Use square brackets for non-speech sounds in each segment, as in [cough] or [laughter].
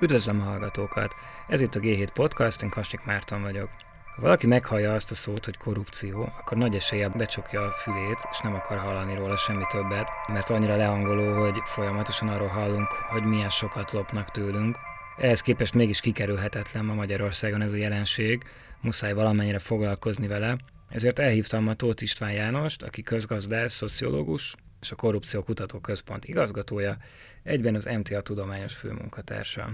Üdvözlöm a hallgatókat! Ez itt a G7 Podcast, én Kasnyik Márton vagyok. Ha valaki meghallja azt a szót, hogy korrupció, akkor nagy esélye becsukja a fülét, és nem akar hallani róla semmi többet, mert annyira lehangoló, hogy folyamatosan arról hallunk, hogy milyen sokat lopnak tőlünk. Ehhez képest mégis kikerülhetetlen ma Magyarországon ez a jelenség, muszáj valamennyire foglalkozni vele, ezért elhívtam a Tóth István Jánost, aki közgazdász, szociológus, és a Korrupció Kutató Központ igazgatója, egyben az MTA tudományos főmunkatársa.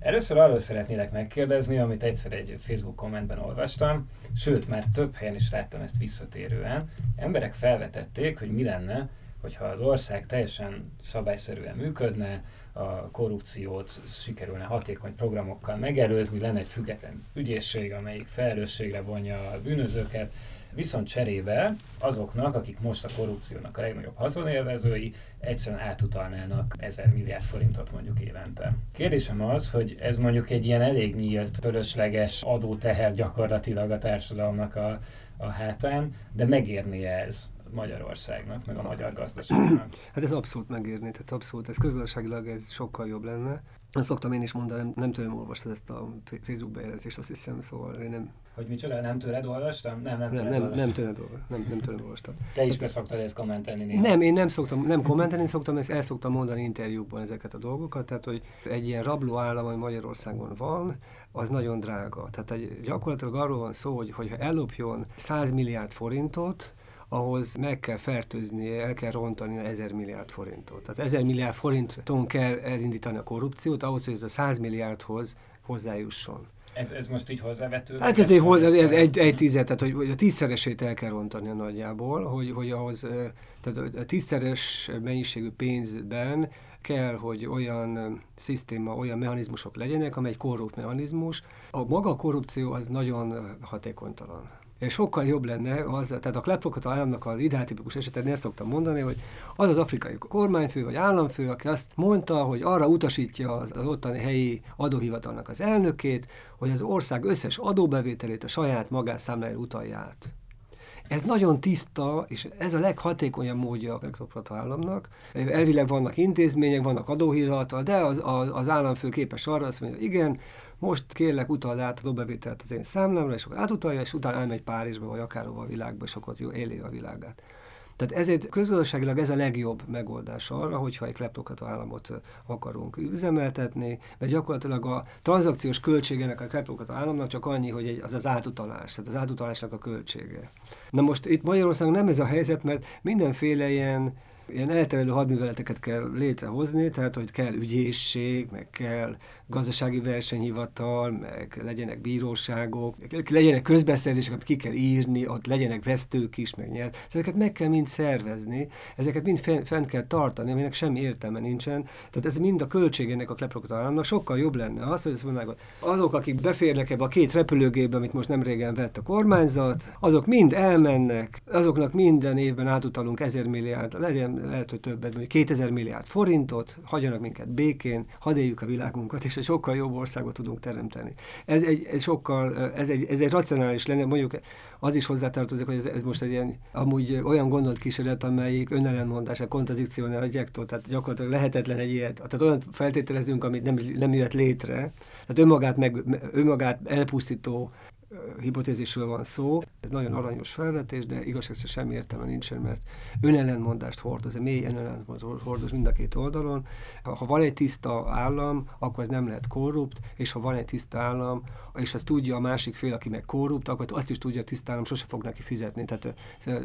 Először arról szeretnélek megkérdezni, amit egyszer egy Facebook kommentben olvastam, sőt, már több helyen is láttam ezt visszatérően. Emberek felvetették, hogy mi lenne, hogyha az ország teljesen szabályszerűen működne, a korrupciót sikerülne hatékony programokkal megelőzni, lenne egy független ügyészség, amelyik felelősségre vonja a bűnözőket, Viszont cserébe azoknak, akik most a korrupciónak a legnagyobb haszonélvezői, egyszerűen átutalnának ezer milliárd forintot mondjuk évente. Kérdésem az, hogy ez mondjuk egy ilyen elég nyílt, fölösleges adóteher gyakorlatilag a társadalomnak a, a hátán, de megérni ez Magyarországnak, meg a magyar gazdaságnak? [clears throat] Hát ez abszolút megérni, tehát abszolút, ez közgazdaságilag ez sokkal jobb lenne. Azt szoktam én is mondani, nem, nem tőlem olvastad ezt a Facebook bejelentést, azt hiszem, szóval én nem... Hogy micsoda, nem tőled olvastam? Nem, nem tőled nem, nem, nem tőled, nem, nem tőled olvastam. Te is be szoktad ezt kommentelni néha. Nem, én nem szoktam, nem kommentelni, szoktam, ezt el szoktam mondani interjúkban ezeket a dolgokat, tehát hogy egy ilyen rabló állam, ami Magyarországon van, az nagyon drága. Tehát gyakorlatilag arról van szó, hogy hogyha ellopjon 100 milliárd forintot, ahhoz meg kell fertőznie, el kell rontani a 1000 milliárd forintot. Tehát 1000 milliárd forinton kell elindítani a korrupciót, ahhoz, hogy ez a 100 milliárdhoz hozzájusson. Ez, ez most így hozzávető? Hát ez egy, hoz, egy, egy, egy tízet, tehát hogy a tízszeresét el kell rontani nagyjából, hogy, hogy ahhoz, tehát a tízszeres mennyiségű pénzben kell, hogy olyan szisztéma, olyan mechanizmusok legyenek, amely egy korrupt mechanizmus. A maga a korrupció az nagyon hatékonytalan sokkal jobb lenne az, tehát a kleptokrata államnak az ideáltipikus esetén ezt szoktam mondani, hogy az az afrikai kormányfő vagy államfő, aki azt mondta, hogy arra utasítja az, az ottani helyi adóhivatalnak az elnökét, hogy az ország összes adóbevételét a saját magánszámlájára utalja. Ez nagyon tiszta, és ez a leghatékonyabb módja a kleptokrata államnak. Elvileg vannak intézmények, vannak adóhivatal, de az, az, az államfő képes arra azt mondja, igen, most kérlek utald át a adóbevételt az én számlámra, és akkor átutalja, és utána elmegy Párizsba, vagy akárhova a világba, és akkor jó éli a világát. Tehát ezért közösségileg ez a legjobb megoldás arra, hogyha egy kleptokrata államot akarunk üzemeltetni, mert gyakorlatilag a tranzakciós költségenek a kleptokrata államnak csak annyi, hogy az az átutalás, tehát az átutalásnak a költsége. Na most itt Magyarországon nem ez a helyzet, mert mindenféle ilyen ilyen elterelő hadműveleteket kell létrehozni, tehát hogy kell ügyészség, meg kell gazdasági versenyhivatal, meg legyenek bíróságok, legyenek közbeszerzések, amit ki kell írni, ott legyenek vesztők is, meg nyert. Ezeket meg kell mind szervezni, ezeket mind fent, kell tartani, aminek semmi értelme nincsen. Tehát ez mind a költségének a kleptokrata államnak sokkal jobb lenne az, hogy mondják, azok, akik beférnek ebbe a két repülőgépbe, amit most nem régen vett a kormányzat, azok mind elmennek, azoknak minden évben átutalunk ezer milliárd, legyen lehet, hogy többet, mondjuk 2000 milliárd forintot, hagyjanak minket békén, hadd éljük a világunkat, és egy sokkal jobb országot tudunk teremteni. Ez egy, egy sokkal, ez egy, ez egy racionális lenne, mondjuk az is hozzátartozik, hogy ez, ez most egy ilyen, amúgy olyan gondolt kísérlet, amelyik önellenmondás, a kontradikciónál egyektor, tehát gyakorlatilag lehetetlen egy ilyet, tehát olyan feltételezünk, amit nem, nem jött létre, tehát önmagát, meg, önmagát elpusztító hipotézisről van szó. Ez nagyon aranyos felvetés, de igazság semmi értelme nincsen, mert önellenmondást hordoz, mély önellenmondást hordoz mind a két oldalon. Ha, ha van egy tiszta állam, akkor ez nem lehet korrupt, és ha van egy tiszta állam, és azt tudja a másik fél, aki meg korrupt, akkor azt is tudja a tiszta állam, sose fog neki fizetni. Tehát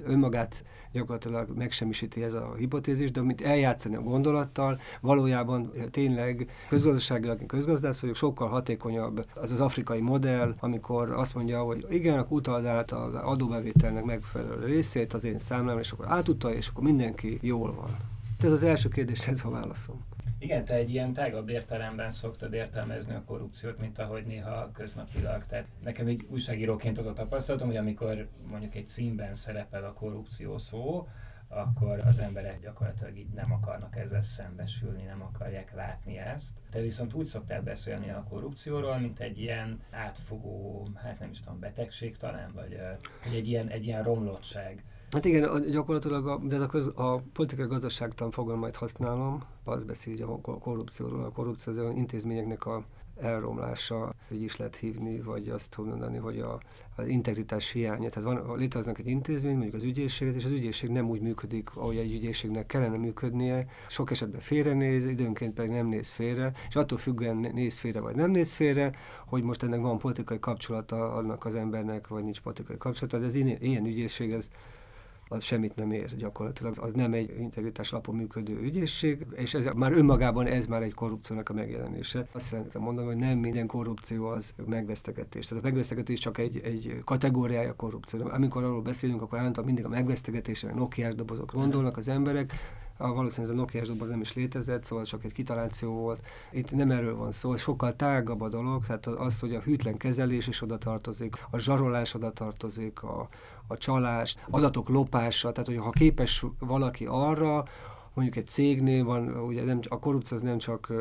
önmagát gyakorlatilag megsemmisíti ez a hipotézis, de amit eljátszani a gondolattal, valójában tényleg közgazdaságilag közgazdász vagyok, sokkal hatékonyabb az az afrikai modell, amikor azt mondja, hogy igen, akkor utald át az adóbevételnek megfelelő részét az én számlámra, és akkor átutalja, és akkor mindenki jól van. Ez az első kérdés, ez a válaszom. Igen, te egy ilyen tágabb értelemben szoktad értelmezni a korrupciót, mint ahogy néha köznapilag. Tehát nekem egy újságíróként az a tapasztalatom, hogy amikor mondjuk egy címben szerepel a korrupció szó, akkor az emberek gyakorlatilag így nem akarnak ezzel szembesülni, nem akarják látni ezt. Te viszont úgy szoktál beszélni a korrupcióról, mint egy ilyen átfogó, hát nem is tudom, betegség talán, vagy, vagy egy, ilyen, egy ilyen romlottság. Hát igen, gyakorlatilag a, de a, köz, a politikai gazdaságtan fogalmait használom, az beszél a korrupcióról, a korrupció az intézményeknek a elromlása, így is lehet hívni, vagy azt mondani, hogy a, az integritás hiánya. Tehát van, léteznek egy intézmény, mondjuk az ügyészséget, és az ügyészség nem úgy működik, ahogy egy ügyészségnek kellene működnie. Sok esetben félrenéz, időnként pedig nem néz félre, és attól függően néz félre, vagy nem néz félre, hogy most ennek van politikai kapcsolata annak az embernek, vagy nincs politikai kapcsolata, de ez ilyen, ilyen ügyészség, ez az semmit nem ér gyakorlatilag. Az nem egy integritás alapon működő ügyészség, és ez már önmagában ez már egy korrupciónak a megjelenése. Azt szeretném mondani, hogy nem minden korrupció az megvesztegetés. Tehát a megvesztegetés csak egy, egy kategóriája a korrupció. Amikor arról beszélünk, akkor általában mindig a megvesztegetésre, Nokiás dobozok gondolnak az emberek, a, valószínűleg ez a Nokia doboz nem is létezett, szóval csak egy kitaláció volt. Itt nem erről van szó, sokkal tágabb a dolog, tehát az, hogy a hűtlen kezelés is oda tartozik, a zsarolás oda tartozik, a, a csalás, adatok lopása, tehát hogy ha képes valaki arra, mondjuk egy cégnél van, ugye nem, a korrupció az nem csak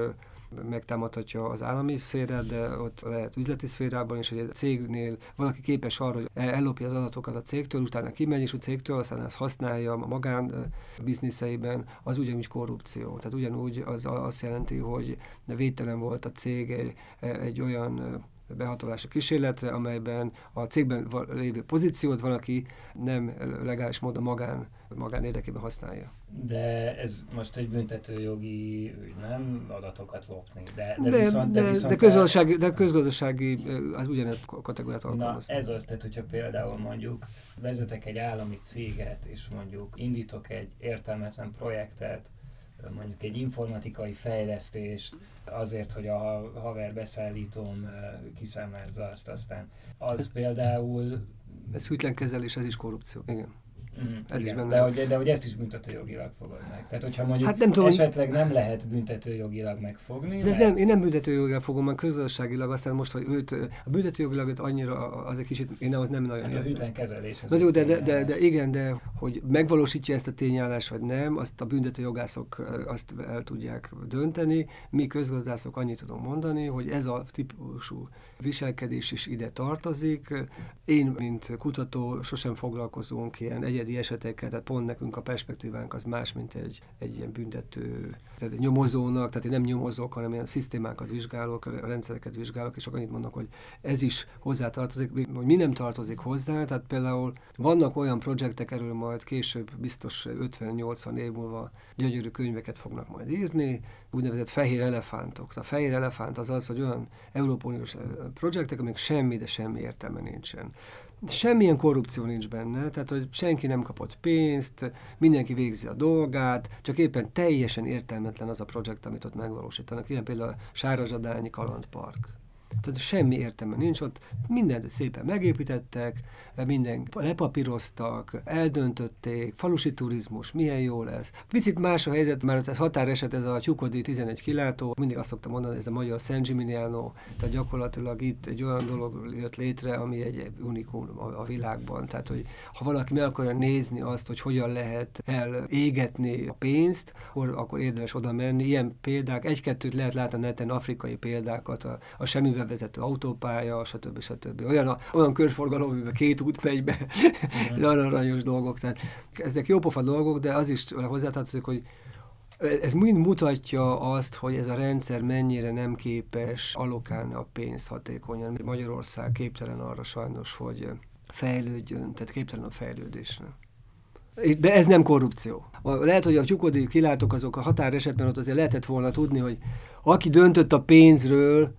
megtámadhatja az állami szférát, de ott lehet üzleti szférában is, hogy egy cégnél valaki képes arra, hogy ellopja az adatokat a cégtől, utána kimegy is a cégtől, aztán ezt használja a magán bizniszeiben, az ugyanúgy korrupció. Tehát ugyanúgy az azt jelenti, hogy védtelen volt a cég egy, egy olyan behatolási kísérletre, amelyben a cégben lévő pozíciót van, aki nem legális módon magán, magán érdekében használja. De ez most egy büntetőjogi, nem adatokat lopni, de, de, de viszont... De, de, viszont de, közgazdasági, de közgazdasági, az ugyanezt kategóriát alkalmaz. Na ez az, tehát hogyha például mondjuk vezetek egy állami céget, és mondjuk indítok egy értelmetlen projektet, mondjuk egy informatikai fejlesztést, azért, hogy a haver beszállítóm kiszámlázza azt aztán. Az például... Ez hűtlen kezelés, ez is korrupció, igen. Mm, ez igen, is benne de, hogy, de hogy ezt is büntetőjogilag fogod meg. Tehát, hogyha mondjuk hát nem tudom, esetleg nem lehet büntetőjogilag megfogni. De ez mert... nem, én nem büntetőjogilag fogom meg, közgazdaságilag, aztán most, hogy őt, a büntetőjogilag őt annyira, az egy kicsit, én az nem nagyon hát az ütlen kezelés. Az jó, de, de, de, de, igen, de hogy megvalósítja ezt a tényállást, vagy nem, azt a büntetőjogászok azt el tudják dönteni. Mi közgazdászok annyit tudom mondani, hogy ez a típusú viselkedés is ide tartozik. Én, mint kutató, sosem foglalkozunk ilyen egyedi egyedi esetekkel, tehát pont nekünk a perspektívánk az más, mint egy, egy ilyen büntető, tehát egy nyomozónak, tehát én nem nyomozok, hanem ilyen szisztémákat vizsgálok, a rendszereket vizsgálok, és akkor annyit mondok, hogy ez is hozzá tartozik, hogy mi nem tartozik hozzá, tehát például vannak olyan projektek, erről majd később biztos 50-80 év múlva gyönyörű könyveket fognak majd írni, úgynevezett fehér elefántok. A fehér elefánt az az, hogy olyan Európai Uniós projektek, amik semmi, de semmi értelme nincsen semmilyen korrupció nincs benne, tehát hogy senki nem kapott pénzt, mindenki végzi a dolgát, csak éppen teljesen értelmetlen az a projekt, amit ott megvalósítanak. Ilyen például a Sárazsadányi Kalandpark. Tehát semmi értelme nincs ott, mindent szépen megépítettek, minden lepapíroztak, eldöntötték, falusi turizmus, milyen jó lesz. Picit más a helyzet, mert ez határeset, ez a Tyukodi 11 kilátó, mindig azt szoktam mondani, ez a magyar San Gimignano, tehát gyakorlatilag itt egy olyan dolog jött létre, ami egy unikum a, világban. Tehát, hogy ha valaki meg akarja nézni azt, hogy hogyan lehet elégetni a pénzt, akkor, akkor érdemes oda menni. Ilyen példák, egy-kettőt lehet látni neten, afrikai példákat, a, a semmivel vezető autópálya, stb. stb. Olyan, olyan körforgalom, amiben két út megy be, [laughs] nagyon aranyos dolgok. Tehát ezek jópofa dolgok, de az is hozzátartozik, hogy ez mind mutatja azt, hogy ez a rendszer mennyire nem képes alokálni a pénzt hatékonyan. Magyarország képtelen arra sajnos, hogy fejlődjön, tehát képtelen a fejlődésre. De ez nem korrupció. Lehet, hogy a tyukodi kilátok azok a határesetben ott azért lehetett volna tudni, hogy aki döntött a pénzről,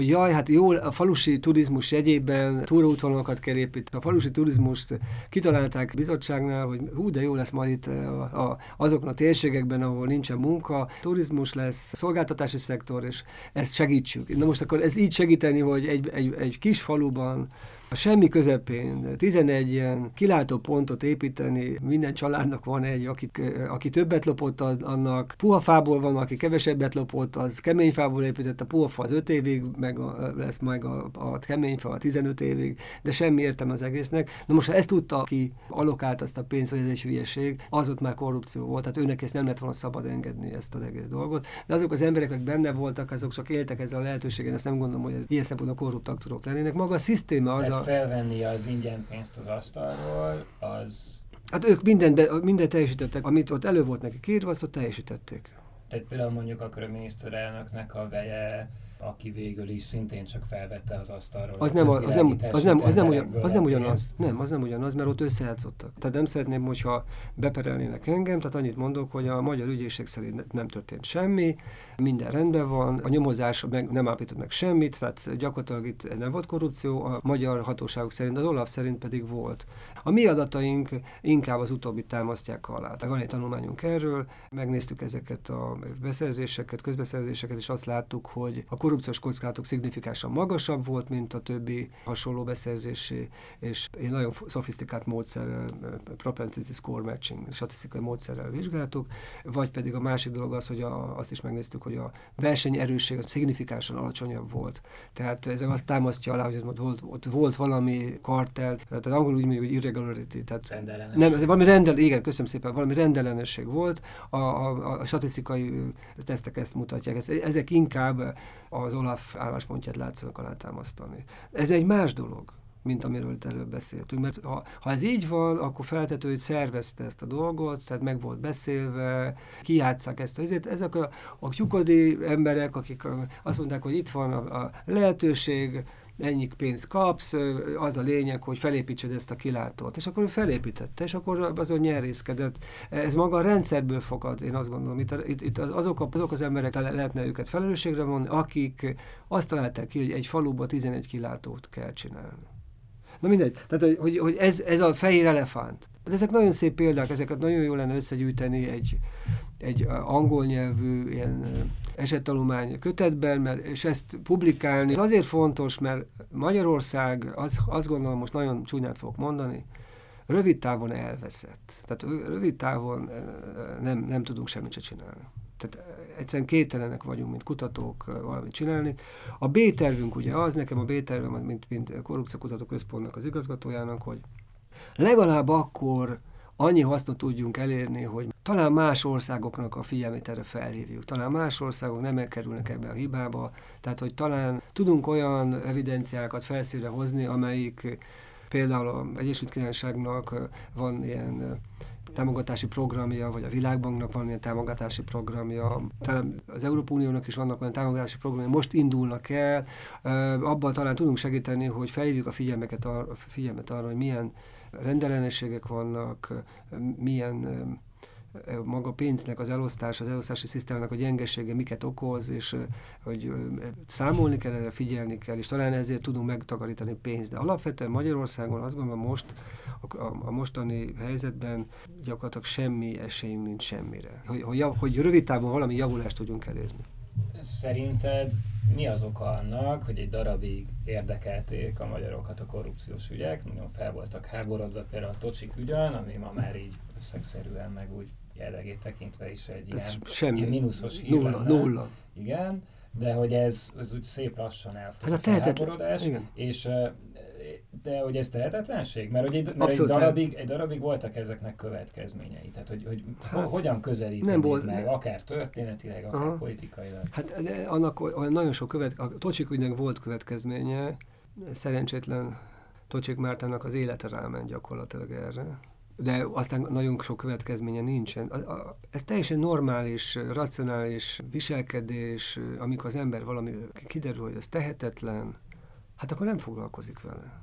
hogy jaj, hát jó, a falusi turizmus jegyében túraútvonalakat kell építeni. A falusi turizmust kitalálták bizottságnál, hogy hú, de jó lesz majd itt eh, a, a, azokon a térségekben, ahol nincsen munka, turizmus lesz, szolgáltatási szektor, és ezt segítsük. Na most akkor ez így segíteni, hogy egy, egy, egy kis faluban a semmi közepén 11 ilyen kilátó pontot építeni, minden családnak van egy, aki, aki többet lopott, annak puha fából van, aki kevesebbet lopott, az kemény fából épített, a puha fa az 5 évig, meg a, lesz majd a, a kemény fa a 15 évig, de semmi értem az egésznek. Na most, ha ezt tudta, aki alokált azt a pénzt, hogy ez egy hülyeség, az ott már korrupció volt, tehát őnek ezt nem lett volna szabad engedni ezt az egész dolgot. De azok az emberek, akik benne voltak, azok csak éltek ezzel a lehetőségen, ezt nem gondolom, hogy ilyen szempontból korruptak tudok lennének. Maga a szisztéma az a felvenni az ingyen pénzt az asztalról, az Hát ők mindent, mindent teljesítettek, amit ott elő volt neki kérve, azt ott teljesítették. Tehát például mondjuk akkor a miniszterelnöknek a veje aki végül is szintén csak felvette az asztalról. Az nem, az nem, az nem, az nem, ugyan, az nem ugyanaz. Nem, az nem ugyanaz, mert ott összejátszottak. Tehát nem szeretném, hogyha beperelnének engem, tehát annyit mondok, hogy a magyar ügyészség szerint nem történt semmi, minden rendben van, a nyomozás meg nem állított meg semmit, tehát gyakorlatilag itt nem volt korrupció, a magyar hatóságok szerint, az Olaf szerint pedig volt. A mi adataink inkább az utóbbi támasztják alá. Tehát van egy tanulmányunk erről, megnéztük ezeket a beszerzéseket, közbeszerzéseket, és azt láttuk, hogy a korrupciós kockázatok szignifikánsan magasabb volt, mint a többi hasonló beszerzésé, és egy nagyon szofisztikált módszerrel, propensity score matching, statisztikai módszerrel vizsgáltuk, vagy pedig a másik dolog az, hogy a, azt is megnéztük, hogy a versenyerősség az szignifikánsan alacsonyabb volt. Tehát ez azt támasztja alá, hogy ott volt, ott volt valami kartel, tehát angolul úgy mondjuk, hogy irregularity, tehát nem, valami rendel, igen, köszönöm szépen, valami rendellenesség volt, a, a, a statisztikai tesztek ezt mutatják, ezek inkább az Olaf álláspontját látszanak alátámasztani. Ez egy más dolog mint amiről előbb beszéltünk. Mert ha, ha ez így van, akkor feltető, hogy szervezte ezt a dolgot, tehát meg volt beszélve, kijátszák ezt a ezért Ezek a, a tyukodi emberek, akik azt mondták, hogy itt van a, a lehetőség, ennyi pénzt kapsz, az a lényeg, hogy felépítsed ezt a kilátót. És akkor ő felépítette, és akkor azon nyerészkedett. Ez maga a rendszerből fogad, én azt gondolom. Itt, itt, itt azok, azok az emberek lehetne őket felelősségre vonni, akik azt találták ki, hogy egy faluba 11 kilátót kell csinálni. Na mindegy, tehát hogy, hogy ez, ez a fehér elefánt. De ezek nagyon szép példák, ezeket nagyon jó lenne összegyűjteni egy, egy angol nyelvű ilyen esettanulmány kötetben, mert, és ezt publikálni. Ez azért fontos, mert Magyarország, az, azt gondolom, most nagyon csúnyát fogok mondani, rövid távon elveszett. Tehát rövid távon nem, nem tudunk semmit se csinálni. Tehát egyszerűen képtelenek vagyunk, mint kutatók valamit csinálni. A B-tervünk ugye az, nekem a B-tervem, mint, mint korrupciókutató központnak az igazgatójának, hogy legalább akkor annyi hasznot tudjunk elérni, hogy talán más országoknak a figyelmét erre felhívjuk. Talán más országok nem kerülnek ebbe a hibába, tehát hogy talán tudunk olyan evidenciákat felszínre hozni, amelyik például az Egyesült Királyságnak van ilyen támogatási programja, vagy a Világbanknak van ilyen támogatási programja, talán az Európai Uniónak is vannak olyan támogatási programja, most indulnak el, abban talán tudunk segíteni, hogy felhívjuk a figyelmeket arra, figyelmet arra, hogy milyen rendellenességek vannak, milyen maga pénznek az elosztás, az elosztási szisztémának a gyengesége miket okoz, és hogy számolni kell, erre figyelni kell, és talán ezért tudunk megtakarítani pénzt. De alapvetően Magyarországon azt gondolom most, a, a mostani helyzetben gyakorlatilag semmi esélyünk nincs semmire. Hogy, hogy, hogy rövid távon valami javulást tudjunk elérni. Szerinted mi az oka annak, hogy egy darabig érdekelték a magyarokat a korrupciós ügyek, nagyon fel voltak háborodva például a Tocsik ügyön, ami ma már így összegszerűen meg úgy jellegét tekintve is egy ez ilyen, semmi. ilyen mínuszos hír Nulla, lenne. nulla. Igen, de hogy ez, ez úgy szép lassan elfogy hát a, a felháborodás, és de hogy ez tehetetlenség? Mert, hogy egy, mert egy, darabig, egy darabig voltak ezeknek következményei. Tehát, hogy, hogy hát, hogyan közelíteni nem volt, meg, akár történetileg, akár aha. politikailag. Hát annak olyan nagyon sok követ, a Tocsik ügynek volt következménye, szerencsétlen Tocsik Mártának az élete ráment gyakorlatilag erre de aztán nagyon sok következménye nincsen. Ez teljesen normális, racionális viselkedés, amikor az ember valami kiderül, hogy ez tehetetlen, hát akkor nem foglalkozik vele.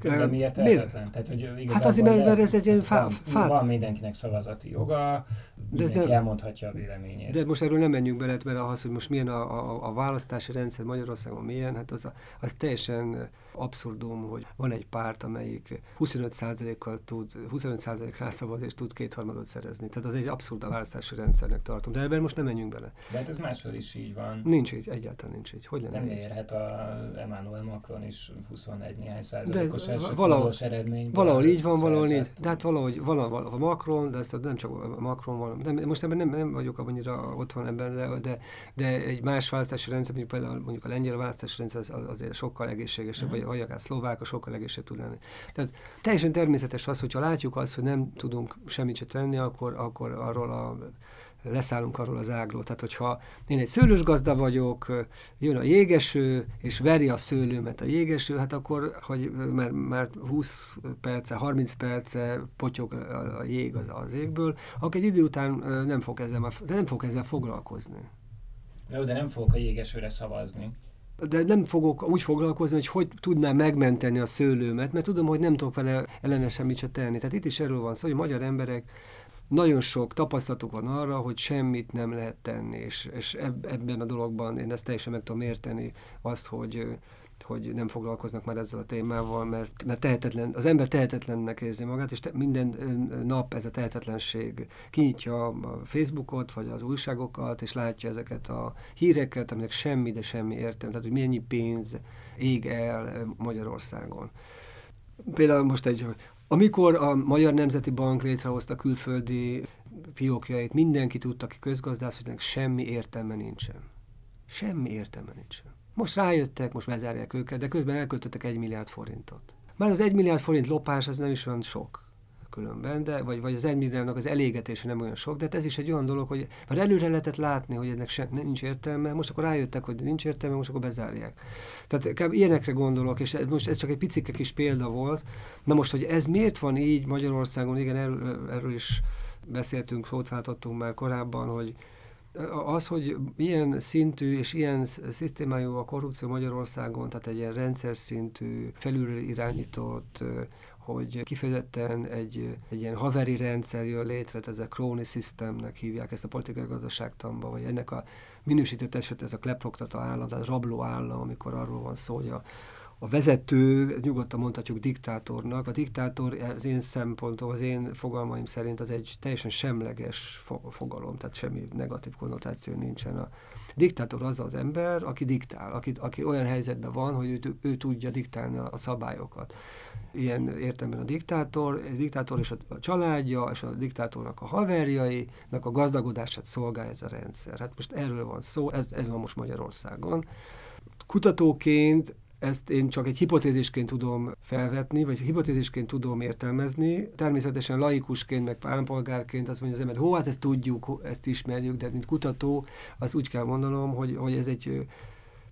De miért tehetetlen? Tehát, hogy hát azért, mert, mert ez egy ilyen fát. Van, mindenkinek szavazati joga, de ez nem, elmondhatja a véleményét. De most erről nem menjünk bele, mert az, hogy most milyen a, a, a választási rendszer Magyarországon milyen, hát az, az teljesen abszurdum, hogy van egy párt, amelyik 25%-kal tud, 25% rászavaz és tud kétharmadot szerezni. Tehát az egy abszurd a választási rendszernek tartom. De ebben most nem menjünk bele. De hát ez máshol is így van. Nincs így, egyáltalán nincs így. Hogy lenne nem így? érhet a Emmanuel Macron is 21 néhány százalékos valahol, eredmény. Valahol így van, valahol nincs. De hát valahogy, valahol a Macron, de ezt nem csak Macron van. De most ebben nem, nem vagyok annyira otthon ebben, de, de, de egy más választási rendszer, mondjuk például mondjuk a lengyel választási rendszer az azért sokkal egészségesebb, uh-huh. vagy, vagy akár szlovák, a sokkal egészebb tud lenni. Tehát teljesen természetes az, hogyha látjuk azt, hogy nem tudunk semmit se tenni, akkor, akkor arról a leszállunk arról az ágról. Tehát, hogyha én egy szőlős gazda vagyok, jön a jégeső, és veri a szőlőmet a jégeső, hát akkor, hogy mert, mert 20 perce, 30 perce potyog a jég az, az égből, akkor egy idő után nem fog ezzel, nem fog ezzel foglalkozni. Jó, de nem fogok a jégesőre szavazni de nem fogok úgy foglalkozni, hogy hogy tudnám megmenteni a szőlőmet, mert tudom, hogy nem tudok vele ellene semmit se tenni. Tehát itt is erről van szó, hogy magyar emberek nagyon sok tapasztalatuk van arra, hogy semmit nem lehet tenni, és, és ebben a dologban én ezt teljesen meg tudom érteni, azt, hogy hogy nem foglalkoznak már ezzel a témával, mert, mert tehetetlen, az ember tehetetlennek érzi magát, és te, minden nap ez a tehetetlenség kinyitja a Facebookot, vagy az újságokat, és látja ezeket a híreket, aminek semmi, de semmi értelme, tehát hogy mennyi pénz ég el Magyarországon. Például most egy, amikor a Magyar Nemzeti Bank létrehozta külföldi fiókjait, mindenki tudta, aki közgazdász, hogy semmi értelme nincsen. Semmi értelme nincsen. Most rájöttek, most bezárják őket, de közben elköltöttek egy milliárd forintot. Már az egy milliárd forint lopás az nem is olyan sok különben, de, vagy, vagy az egymilliárdnak az elégetése nem olyan sok, de hát ez is egy olyan dolog, hogy már előre lehetett látni, hogy ennek se, nincs értelme, most akkor rájöttek, hogy nincs értelme, most akkor bezárják. Tehát kb. ilyenekre gondolok, és most ez csak egy picike kis példa volt. Na most, hogy ez miért van így Magyarországon, igen, erről, erről is beszéltünk, szót már korábban, hogy az, hogy ilyen szintű és ilyen szisztémájú a korrupció Magyarországon, tehát egy ilyen rendszer szintű, felülről irányított, hogy kifejezetten egy, egy ilyen haveri rendszer jön létre, tehát ez a crony systemnek hívják ezt a politikai gazdaságtamba, vagy ennek a minősített eset, ez a kleproktató állam, tehát rabló állam, amikor arról van szó, hogy a, a vezető, nyugodtan mondhatjuk diktátornak. A diktátor az én szempontom, az én fogalmaim szerint az egy teljesen semleges fogalom, tehát semmi negatív konnotáció nincsen. A diktátor az az ember, aki diktál, aki, aki olyan helyzetben van, hogy ő, ő tudja diktálni a szabályokat. Ilyen értelemben a diktátor, a diktátor és a családja, és a diktátornak a haverjainak a gazdagodását szolgálja ez a rendszer. Hát most erről van szó, ez, ez van most Magyarországon. Kutatóként ezt én csak egy hipotézisként tudom felvetni, vagy hipotézisként tudom értelmezni. Természetesen laikusként, meg állampolgárként azt mondja az ember, hó, hát ezt tudjuk, ezt ismerjük, de mint kutató, az úgy kell mondanom, hogy, hogy ez egy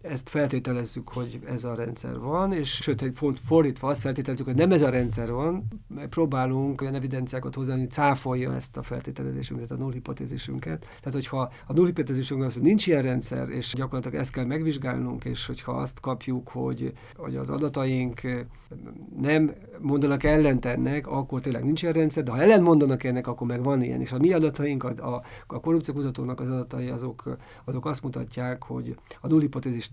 ezt feltételezzük, hogy ez a rendszer van, és sőt, egy font fordítva azt feltételezzük, hogy nem ez a rendszer van, próbálunk olyan evidenciákat hozni, hogy cáfolja ezt a feltételezésünket, a null hipotézisünket. Tehát, hogyha a null hipotézisünk az, hogy nincs ilyen rendszer, és gyakorlatilag ezt kell megvizsgálnunk, és hogyha azt kapjuk, hogy, hogy az adataink nem mondanak ellent ennek, akkor tényleg nincs ilyen rendszer, de ha ellen mondanak ennek, akkor meg van ilyen. És a mi adataink, a, a, a korrupciókutatónak az adatai, azok, azok azt mutatják, hogy a null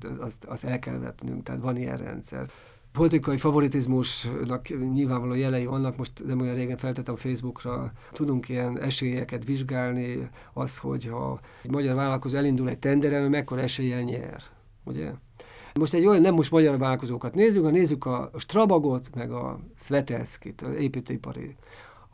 hipotézis azt, azt, el kell vetnünk, tehát van ilyen rendszer. Politikai favoritizmusnak nyilvánvaló jelei vannak, most nem olyan régen feltettem Facebookra, tudunk ilyen esélyeket vizsgálni, az, hogy ha egy magyar vállalkozó elindul egy tenderen, mekkora eséllyel nyer, ugye? Most egy olyan, nem most magyar vállalkozókat nézzük, ha nézzük a Strabagot, meg a Svetelskit, az építőipari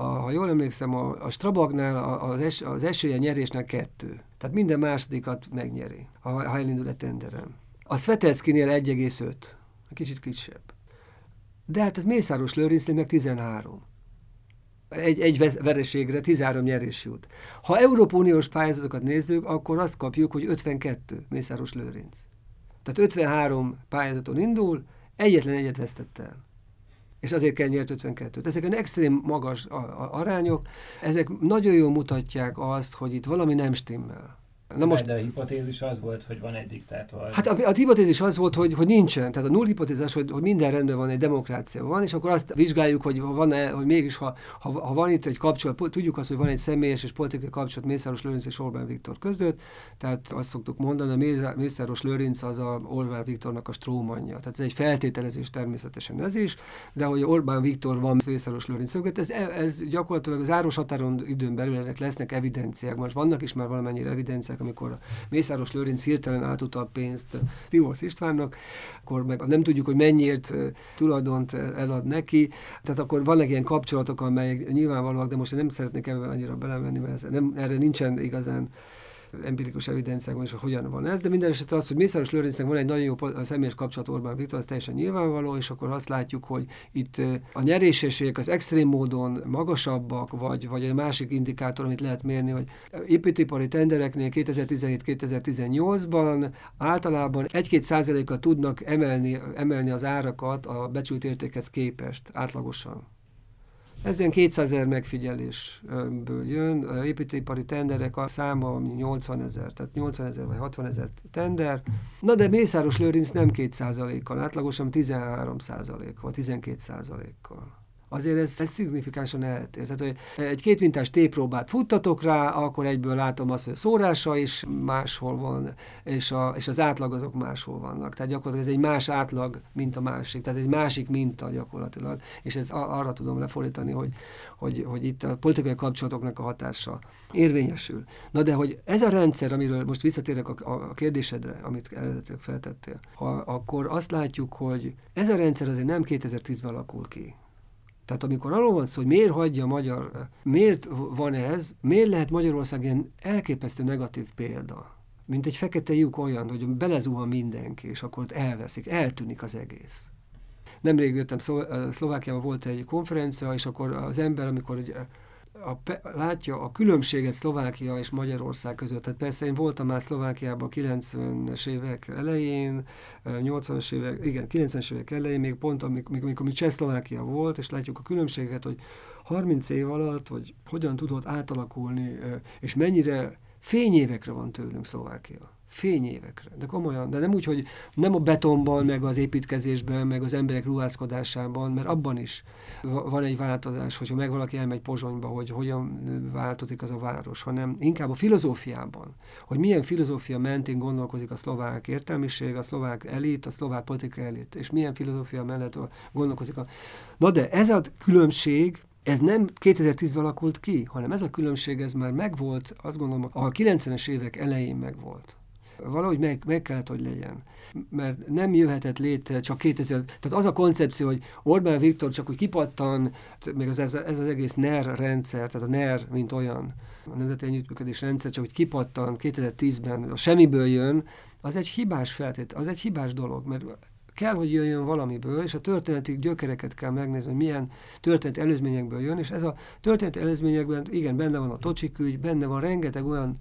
a, ha jól emlékszem, a, a Strabagnál az, es, az esélye nyerésnek kettő. Tehát minden másodikat megnyeri, ha, ha elindul a tenderen. A Svetelszkinél 1,5, kicsit kisebb. De hát ez Mészáros Lőrincnél meg 13. Egy, egy vereségre 13 nyerés jut. Ha Európa Uniós pályázatokat nézzük, akkor azt kapjuk, hogy 52 Mészáros Lőrinc. Tehát 53 pályázaton indul, egyetlen egyet vesztett el és azért kell nyert 52-t. Ezek extrém magas arányok, ezek nagyon jól mutatják azt, hogy itt valami nem stimmel. Na most, de a hipotézis az volt, hogy van egy diktátor. Hát a, a hipotézis az volt, hogy, hogy nincsen. Tehát a null hipotézis hogy, hogy minden rendben van, egy demokrácia van, és akkor azt vizsgáljuk, hogy van -e, hogy mégis, ha, ha, ha, van itt egy kapcsolat, tudjuk azt, hogy van egy személyes és politikai kapcsolat Mészáros Lőrinc és Orbán Viktor között, tehát azt szoktuk mondani, a Mészáros Lőrinc az a Orbán Viktornak a strómanja. Tehát ez egy feltételezés természetesen ez is, de hogy Orbán Viktor van Mészáros Lőrinc között, ez, ez gyakorlatilag az záros határon időn belül lesznek evidenciák. Most vannak is már valamennyire evidenciák, amikor Mészáros Lőrinc hirtelen átutal pénzt Timosz Istvánnak, akkor meg nem tudjuk, hogy mennyiért tulajdont elad neki, tehát akkor vannak ilyen kapcsolatok, amelyek nyilvánvalóak, de most nem szeretnék ebben annyira belemenni, mert ez nem, erre nincsen igazán empirikus evidenciákban is, hogy hogyan van ez, de minden esetre az, hogy Mészáros Lőrincnek van egy nagyon jó személyes kapcsolat Orbán Viktor, az teljesen nyilvánvaló, és akkor azt látjuk, hogy itt a nyerésességek az extrém módon magasabbak, vagy, vagy egy másik indikátor, amit lehet mérni, hogy építőipari tendereknél 2017-2018-ban általában 1-2 százalékkal tudnak emelni, emelni az árakat a becsült értékhez képest átlagosan. Ez ilyen 200 ezer megfigyelésből jön, építőipari tenderek a száma 80 ezer, tehát 80 ezer vagy 60 ezer tender. Na de Mészáros Lőrinc nem 2% kal átlagosan 13% vagy 12% kal azért ez, ez szignifikánsan eltér. Tehát, hogy egy kétmintás tépróbát futtatok rá, akkor egyből látom azt, hogy a szórása is máshol van, és, a, és az átlag azok máshol vannak. Tehát gyakorlatilag ez egy más átlag, mint a másik. Tehát egy másik minta gyakorlatilag. És ez arra tudom lefordítani, hogy, hogy, hogy itt a politikai kapcsolatoknak a hatása érvényesül. Na de hogy ez a rendszer, amiről most visszatérek a, a kérdésedre, amit eredetileg feltettél, ha, akkor azt látjuk, hogy ez a rendszer azért nem 2010-ben alakul ki. Tehát amikor arról van szó, hogy miért hagyja magyar, miért van ez, miért lehet Magyarország ilyen elképesztő negatív példa, mint egy fekete lyuk olyan, hogy belezuhan mindenki, és akkor ott elveszik, eltűnik az egész. Nemrég jöttem Szlovákiában volt egy konferencia, és akkor az ember, amikor a, látja a különbséget Szlovákia és Magyarország között. Tehát persze én voltam már Szlovákiában 90-es évek elején, 80-as évek, igen, 90-es évek elején, még pont amikor, amikor mi Csehszlovákia volt, és látjuk a különbséget, hogy 30 év alatt, hogy hogyan tudott átalakulni, és mennyire fényévekre van tőlünk Szlovákia fényévekre. De komolyan, de nem úgy, hogy nem a betonban, meg az építkezésben, meg az emberek ruházkodásában, mert abban is van egy változás, hogyha meg valaki elmegy Pozsonyba, hogy hogyan változik az a város, hanem inkább a filozófiában, hogy milyen filozófia mentén gondolkozik a szlovák értelmiség, a szlovák elit, a szlovák politikai elit, és milyen filozófia mellett gondolkozik a... Na de ez a különbség, ez nem 2010-ben alakult ki, hanem ez a különbség, ez már megvolt, azt gondolom, a 90-es évek elején megvolt valahogy meg, meg kellett, hogy legyen. Mert nem jöhetett létre csak 2000, tehát az a koncepció, hogy Orbán Viktor csak úgy kipattan, még az, ez, ez az egész NER rendszer, tehát a NER, mint olyan, a Nemzeti Együttműködés rendszer, csak úgy kipattan 2010-ben, a semmiből jön, az egy hibás feltét, az egy hibás dolog, mert kell, hogy jöjjön valamiből, és a történeti gyökereket kell megnézni, hogy milyen történeti előzményekből jön, és ez a történeti előzményekben, igen, benne van a tocsik benne van rengeteg olyan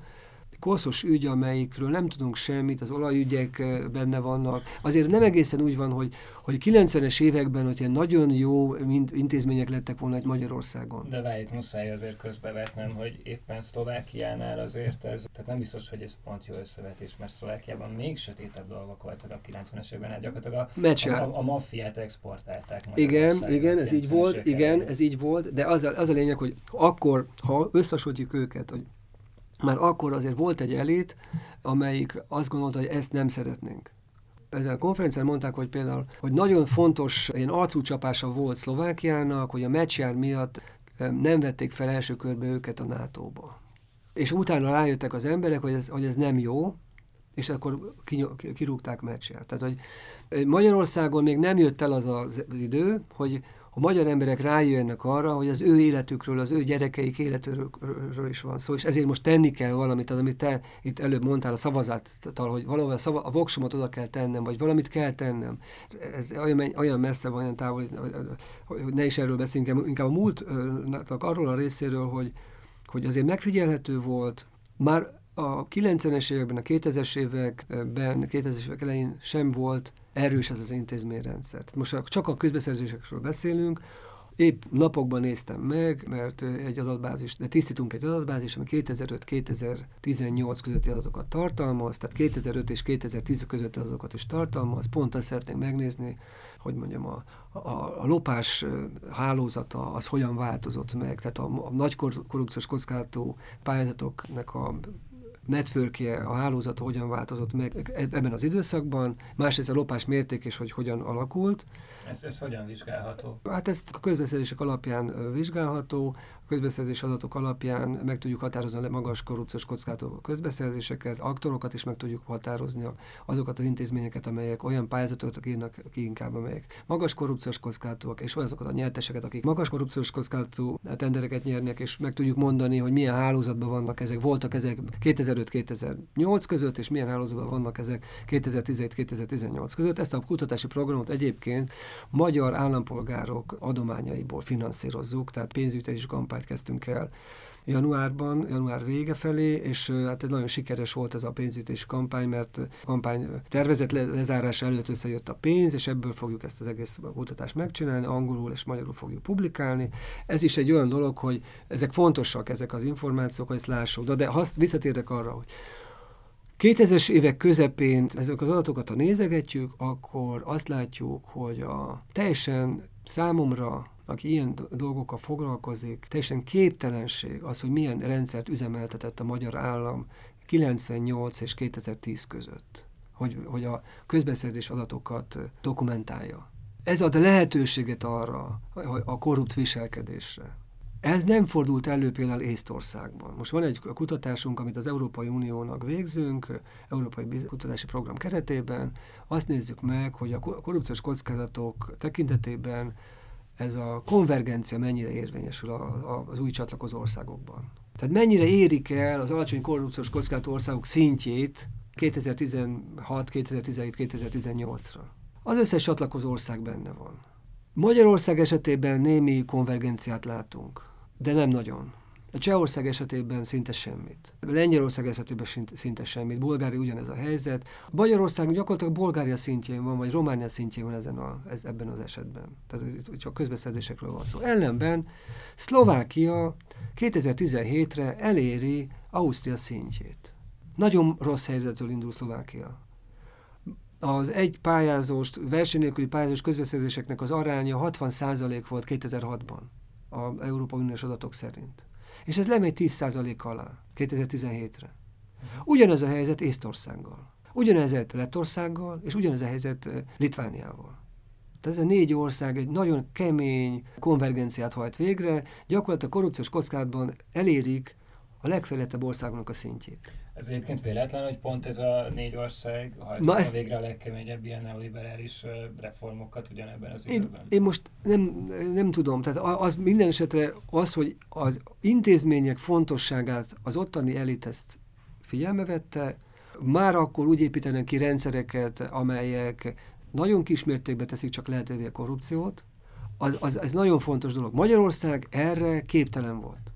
koszos ügy, amelyikről nem tudunk semmit, az olajügyek benne vannak. Azért nem egészen úgy van, hogy, hogy 90-es években, hogy ilyen nagyon jó intézmények lettek volna egy Magyarországon. De várj, muszáj azért közbevetnem, hogy éppen Szlovákiánál azért ez, tehát nem biztos, hogy ez pont jó összevetés, mert Szlovákiában még sötétebb dolgok voltak a 90-es években, hát gyakorlatilag a, a, a, a maffiát exportálták. Igen, igen, ez így volt, igen, ez így volt, de az a, az a lényeg, hogy akkor, ha összesodjuk őket, hogy már akkor azért volt egy elit, amelyik azt gondolta, hogy ezt nem szeretnénk. Ezen a konferencián mondták, hogy például, hogy nagyon fontos ilyen arcúcsapása volt Szlovákiának, hogy a meccsjár miatt nem vették fel első körbe őket a NATO-ba. És utána rájöttek az emberek, hogy ez, hogy ez nem jó, és akkor kirúgták meccsjár. Tehát, hogy Magyarországon még nem jött el az az idő, hogy a magyar emberek rájönnek arra, hogy az ő életükről, az ő gyerekeik életéről is van szó, és ezért most tenni kell valamit, az, amit te itt előbb mondtál a szavazattal, hogy valahol a, szava, a voksomot oda kell tennem, vagy valamit kell tennem. Ez olyan, olyan messze van, olyan távol, hogy ne is erről beszéljünk, inkább a múltnak arról a részéről, hogy, hogy azért megfigyelhető volt, már a 90-es években, a 2000-es években, 2000-es évek elején sem volt erős ez az intézményrendszer. Most csak a közbeszerzésekről beszélünk, Épp napokban néztem meg, mert egy adatbázis, de tisztítunk egy adatbázis, ami 2005-2018 közötti adatokat tartalmaz, tehát 2005 és 2010 közötti adatokat is tartalmaz. Pont azt szeretnénk megnézni, hogy mondjam, a, a, a lopás hálózata az hogyan változott meg, tehát a, a nagy korrupciós kockázatú pályázatoknak a networkje, a hálózata hogyan változott meg ebben az időszakban, másrészt a lopás mérték és hogy hogyan alakult. Ez, ez hogyan vizsgálható? Hát ezt a közbeszerzések alapján vizsgálható, közbeszerzés adatok alapján meg tudjuk határozni a magas korrupciós kockázatok közbeszerzéseket, aktorokat is meg tudjuk határozni azokat az intézményeket, amelyek olyan pályázatokat írnak ki inkább, amelyek magas korrupciós kockázatok, és azokat a nyerteseket, akik magas korrupciós kockázatú tendereket nyernek, és meg tudjuk mondani, hogy milyen hálózatban vannak ezek. Voltak ezek 2005-2008 között, és milyen hálózatban vannak ezek 2017-2018 között. Ezt a kutatási programot egyébként magyar állampolgárok adományaiból finanszírozzuk, tehát pénzügyi kampányt kezdtünk el januárban, január vége felé, és hát nagyon sikeres volt ez a pénzütés kampány, mert a kampány tervezett le, lezárása előtt összejött a pénz, és ebből fogjuk ezt az egész kutatást megcsinálni, angolul és magyarul fogjuk publikálni. Ez is egy olyan dolog, hogy ezek fontosak, ezek az információk, hogy ezt lássuk. De, de ha visszatérek arra, hogy 2000-es évek közepén ezek az adatokat, ha nézegetjük, akkor azt látjuk, hogy a teljesen számomra aki ilyen dolgokkal foglalkozik, teljesen képtelenség az, hogy milyen rendszert üzemeltetett a magyar állam 98 és 2010 között, hogy, hogy a közbeszerzés adatokat dokumentálja. Ez ad lehetőséget arra, a korrupt viselkedésre. Ez nem fordult elő például Észtországban. Most van egy kutatásunk, amit az Európai Uniónak végzünk, Európai Kutatási Program keretében. Azt nézzük meg, hogy a korrupciós kockázatok tekintetében ez a konvergencia mennyire érvényesül a, a, az új csatlakozó országokban. Tehát mennyire érik el az alacsony korrupciós kockázatú országok szintjét 2016, 2017, 2018-ra. Az összes csatlakozó ország benne van. Magyarország esetében némi konvergenciát látunk, de nem nagyon. A Csehország esetében szinte semmit. Lengyelország esetében szinte semmit. Bulgária ugyanez a helyzet. Magyarország gyakorlatilag Bulgária szintjén van, vagy Románia szintjén van ezen a, ebben az esetben. Tehát csak közbeszerzésekről van szó. Ellenben Szlovákia 2017-re eléri Ausztria szintjét. Nagyon rossz helyzetről indul Szlovákia. Az egy pályázós, verseny nélküli pályázós közbeszerzéseknek az aránya 60% volt 2006-ban az Európai Uniós adatok szerint és ez lemegy 10% alá 2017-re. Ugyanez a helyzet Észtországgal. Ugyanez a helyzet Lettországgal, és ugyanez a helyzet Litvániával. Tehát ez a négy ország egy nagyon kemény konvergenciát hajt végre, gyakorlatilag a korrupciós kockázatban elérik a legfejlettebb országnak a szintjét. Ez egyébként véletlen, hogy pont ez a négy ország hajtotta ezt... végre a legkeményebb ilyen neoliberális reformokat ugyanebben az időben? Én, én most nem, nem tudom, tehát az minden esetre az, hogy az intézmények fontosságát az ottani elit ezt figyelme vette, már akkor úgy építenek ki rendszereket, amelyek nagyon kismértékben teszik csak lehetővé a korrupciót, az, az, az nagyon fontos dolog. Magyarország erre képtelen volt.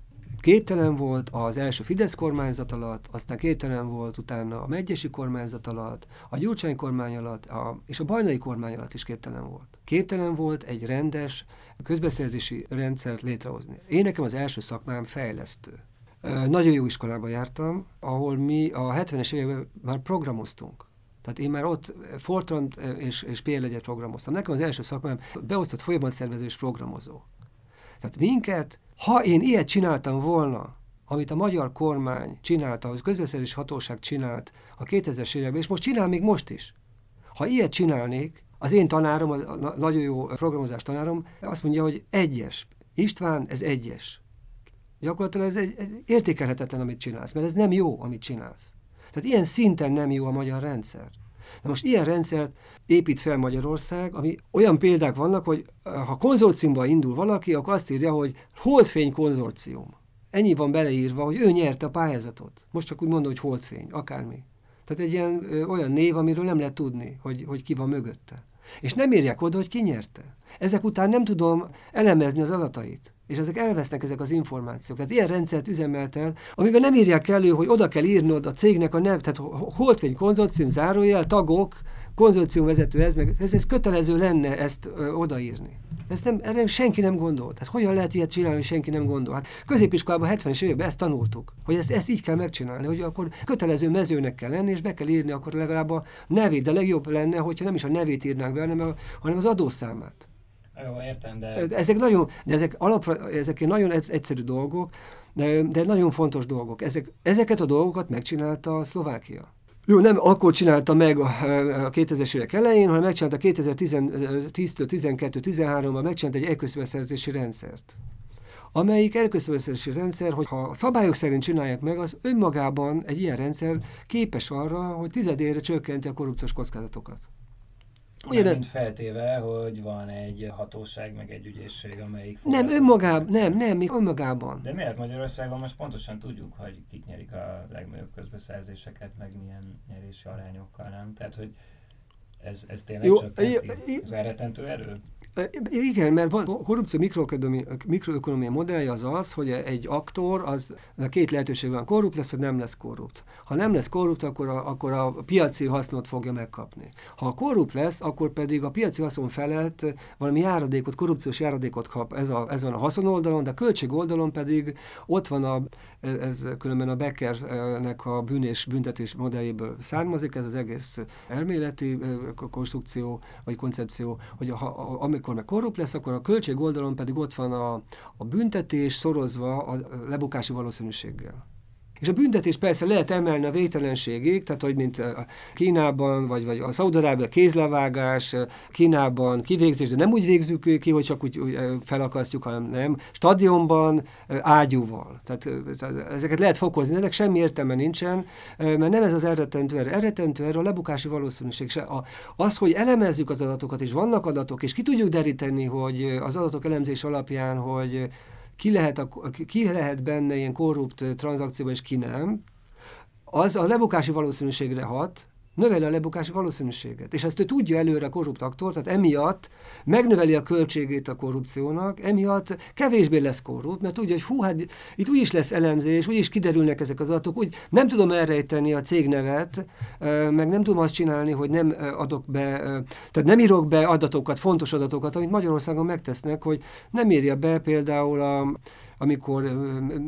Képtelen volt az első Fidesz kormányzat alatt, aztán képtelen volt utána a Megyesi kormányzat alatt, a Gyurcsány kormány alatt, a, és a Bajnai kormány alatt is képtelen volt. Képtelen volt egy rendes közbeszerzési rendszert létrehozni. Én nekem az első szakmám fejlesztő. Nagyon jó iskolába jártam, ahol mi a 70-es években már programoztunk. Tehát én már ott Fortran és, és PL1-et programoztam. Nekem az első szakmám beosztott folyamatszervezős programozó. Tehát minket ha én ilyet csináltam volna, amit a magyar kormány csinálta, a közbeszerzés hatóság csinált a 2000-es években, és most csinál még most is. Ha ilyet csinálnék, az én tanárom, a nagyon jó programozás tanárom azt mondja, hogy egyes. István, ez egyes. Gyakorlatilag ez egy, egy értékelhetetlen, amit csinálsz, mert ez nem jó, amit csinálsz. Tehát ilyen szinten nem jó a magyar rendszer. Na most ilyen rendszert épít fel Magyarország, ami olyan példák vannak, hogy eh, ha konzorciumba indul valaki, akkor azt írja, hogy holdfény konzorcium. Ennyi van beleírva, hogy ő nyerte a pályázatot. Most csak úgy mondom, hogy holdfény, akármi. Tehát egy ilyen ö, olyan név, amiről nem lehet tudni, hogy, hogy ki van mögötte. És nem írják oda, hogy ki nyerte. Ezek után nem tudom elemezni az adatait. És ezek elvesznek ezek az információk. Tehát ilyen rendszert üzemeltel, amiben nem írják elő, hogy oda kell írnod a cégnek a nev, tehát holdfény konzorcium, zárójel, tagok, konzorcium vezető ez, meg ez, ez kötelező lenne ezt ö, odaírni. Ezt nem, erre senki nem gondol. Tehát hogyan lehet ilyet csinálni, hogy senki nem gondol? Hát középiskolában 70-es években ezt tanultuk, hogy ezt, ezt így kell megcsinálni, hogy akkor kötelező mezőnek kell lenni, és be kell írni akkor legalább a nevét, de legjobb lenne, hogyha nem is a nevét írnánk be, hanem, a, hanem az adószámát. Jó, értem, de... Ezek nagyon, de ezek alapra, ezek nagyon egyszerű dolgok, de, de nagyon fontos dolgok. Ezek, ezeket a dolgokat megcsinálta a Szlovákia. Jó, nem akkor csinálta meg a 2000-es évek elején, hanem megcsinálta 2010-től 12-13-ban megcsinálta egy elközbeszerzési rendszert. amelyik elköszönössési rendszer, hogy ha a szabályok szerint csinálják meg, az önmagában egy ilyen rendszer képes arra, hogy tizedére csökkenti a korrupciós kockázatokat. Ugyan, mint feltéve, hogy van egy hatóság, meg egy ügyészség, amelyik... Nem, önmagában, nem, nem, még önmagában. De miért Magyarországon most pontosan tudjuk, hogy kik nyerik a legnagyobb közbeszerzéseket, meg milyen nyerési arányokkal, nem? Tehát, hogy ez, ez tényleg Jó, csökkenti? Ez elretentő erő? Igen, mert a korrupció mikroökonomia modellje az az, hogy egy aktor, az a két lehetőség van, korrupt lesz, vagy nem lesz korrupt. Ha nem lesz korrupt, akkor a, akkor a piaci hasznot fogja megkapni. Ha korrupt lesz, akkor pedig a piaci haszon felett valami járadékot, korrupciós járadékot kap, ez, a, ez van a haszon oldalon, de a költség oldalon pedig ott van a, ez különben a Beckernek a bűn és büntetés modelljéből származik, ez az egész elméleti konstrukció, vagy koncepció, hogy a, a, amikor meg korrupt lesz, akkor a költség oldalon pedig ott van a, a büntetés szorozva a lebukási valószínűséggel. És a büntetés persze lehet emelni a végtelenségig, tehát hogy mint Kínában, vagy, vagy a Szaudarábia kézlevágás, Kínában kivégzés, de nem úgy végzük ki, hogy csak úgy, úgy felakasztjuk, hanem nem. Stadionban ágyúval. Tehát, tehát ezeket lehet fokozni, ennek semmi értelme nincsen, mert nem ez az elrettentő erő. Elrettentő erő a lebukási valószínűség. Se a, az, hogy elemezzük az adatokat, és vannak adatok, és ki tudjuk deríteni, hogy az adatok elemzés alapján, hogy ki lehet, a, ki lehet benne ilyen korrupt tranzakcióban, és ki nem, az a lebukási valószínűségre hat, növeli a lebukási valószínűséget. És ezt ő tudja előre a korrupt aktor, tehát emiatt megnöveli a költségét a korrupciónak, emiatt kevésbé lesz korrupt, mert tudja, hogy hú, hát itt úgyis lesz elemzés, úgyis kiderülnek ezek az adatok, úgy nem tudom elrejteni a cégnevet, meg nem tudom azt csinálni, hogy nem adok be, tehát nem írok be adatokat, fontos adatokat, amit Magyarországon megtesznek, hogy nem írja be például a amikor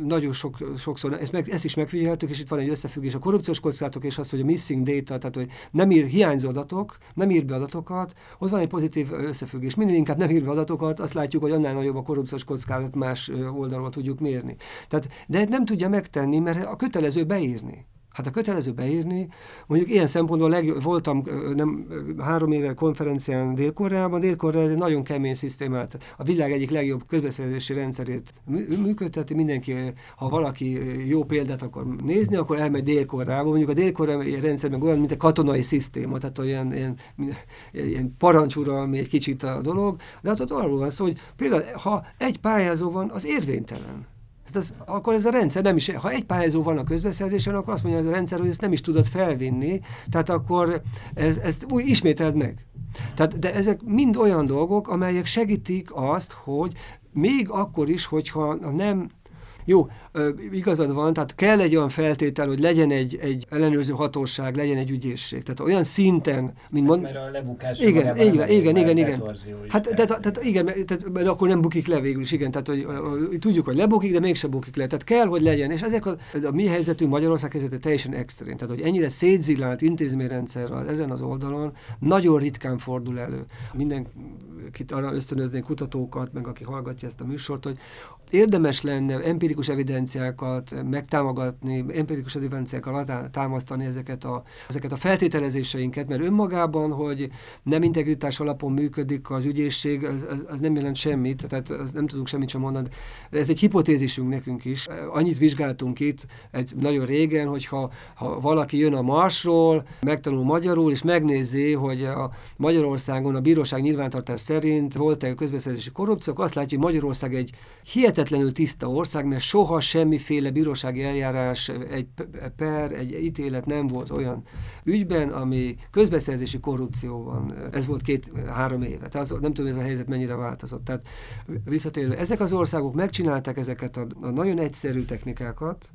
nagyon sok, sokszor, ezt, meg, ezt is megfigyeltük, és itt van egy összefüggés a korrupciós kockázatok és az, hogy a missing data, tehát hogy nem ír hiányzó adatok, nem ír be adatokat, ott van egy pozitív összefüggés. Minél inkább nem ír be adatokat, azt látjuk, hogy annál nagyobb a korrupciós kockázat más oldalról tudjuk mérni. Tehát, de nem tudja megtenni, mert a kötelező beírni. Hát a kötelező beírni, mondjuk ilyen szempontból leg, voltam nem, három éve konferencián Dél-Koreában, dél egy nagyon kemény szisztémát, a világ egyik legjobb közbeszerzési rendszerét működteti, mindenki, ha valaki jó példát akar nézni, akkor elmegy Dél-Koreába, mondjuk a dél rendszer meg olyan, mint egy katonai szisztéma, tehát olyan ilyen, ilyen parancsuralmi egy kicsit a dolog, de hát ott arról van szó, hogy például ha egy pályázó van, az érvénytelen. Hát az, akkor ez a rendszer nem is, ha egy pályázó van a közbeszerzésen, akkor azt mondja ez a rendszer, hogy ezt nem is tudod felvinni, tehát akkor ez, ezt új ismételd meg. Tehát, de ezek mind olyan dolgok, amelyek segítik azt, hogy még akkor is, hogyha nem jó, igazad van, tehát kell egy olyan feltétel, hogy legyen egy, egy ellenőrző hatóság, legyen egy ügyészség. Tehát olyan szinten, mint mond... Mert a lebukás igen, igen, igen, igen, igen. Hát, de, tehát, igen, tehát, mert akkor nem bukik le végül is, igen, tehát hogy, hogy tudjuk, hogy lebukik, de mégsem bukik le. Tehát kell, hogy legyen. És ezek a, a mi helyzetünk, Magyarország helyzete teljesen extrém. Tehát, hogy ennyire szétzillált intézményrendszer az, ezen az oldalon nagyon ritkán fordul elő. Mindenkit arra ösztönöznénk kutatókat, meg aki hallgatja ezt a műsort, hogy érdemes lenne empirikus evidenciákat megtámogatni, empirikus evidenciákkal támasztani ezeket a, ezeket a feltételezéseinket, mert önmagában, hogy nem integritás alapon működik az ügyészség, az, az, az nem jelent semmit, tehát az nem tudunk semmit sem mondani. Ez egy hipotézisünk nekünk is. Annyit vizsgáltunk itt egy nagyon régen, hogyha ha valaki jön a Marsról, megtanul magyarul, és megnézi, hogy a Magyarországon a bíróság nyilvántartás szerint volt-e közbeszerzési korrupció, azt látja, hogy Magyarország egy hihetetlen hihetetlenül tiszta ország, mert soha semmiféle bírósági eljárás, egy per, egy ítélet nem volt olyan ügyben, ami közbeszerzési korrupció van. Ez volt két-három éve. Tehát az, nem tudom, ez a helyzet mennyire változott. Tehát visszatérve, ezek az országok megcsinálták ezeket a, a nagyon egyszerű technikákat,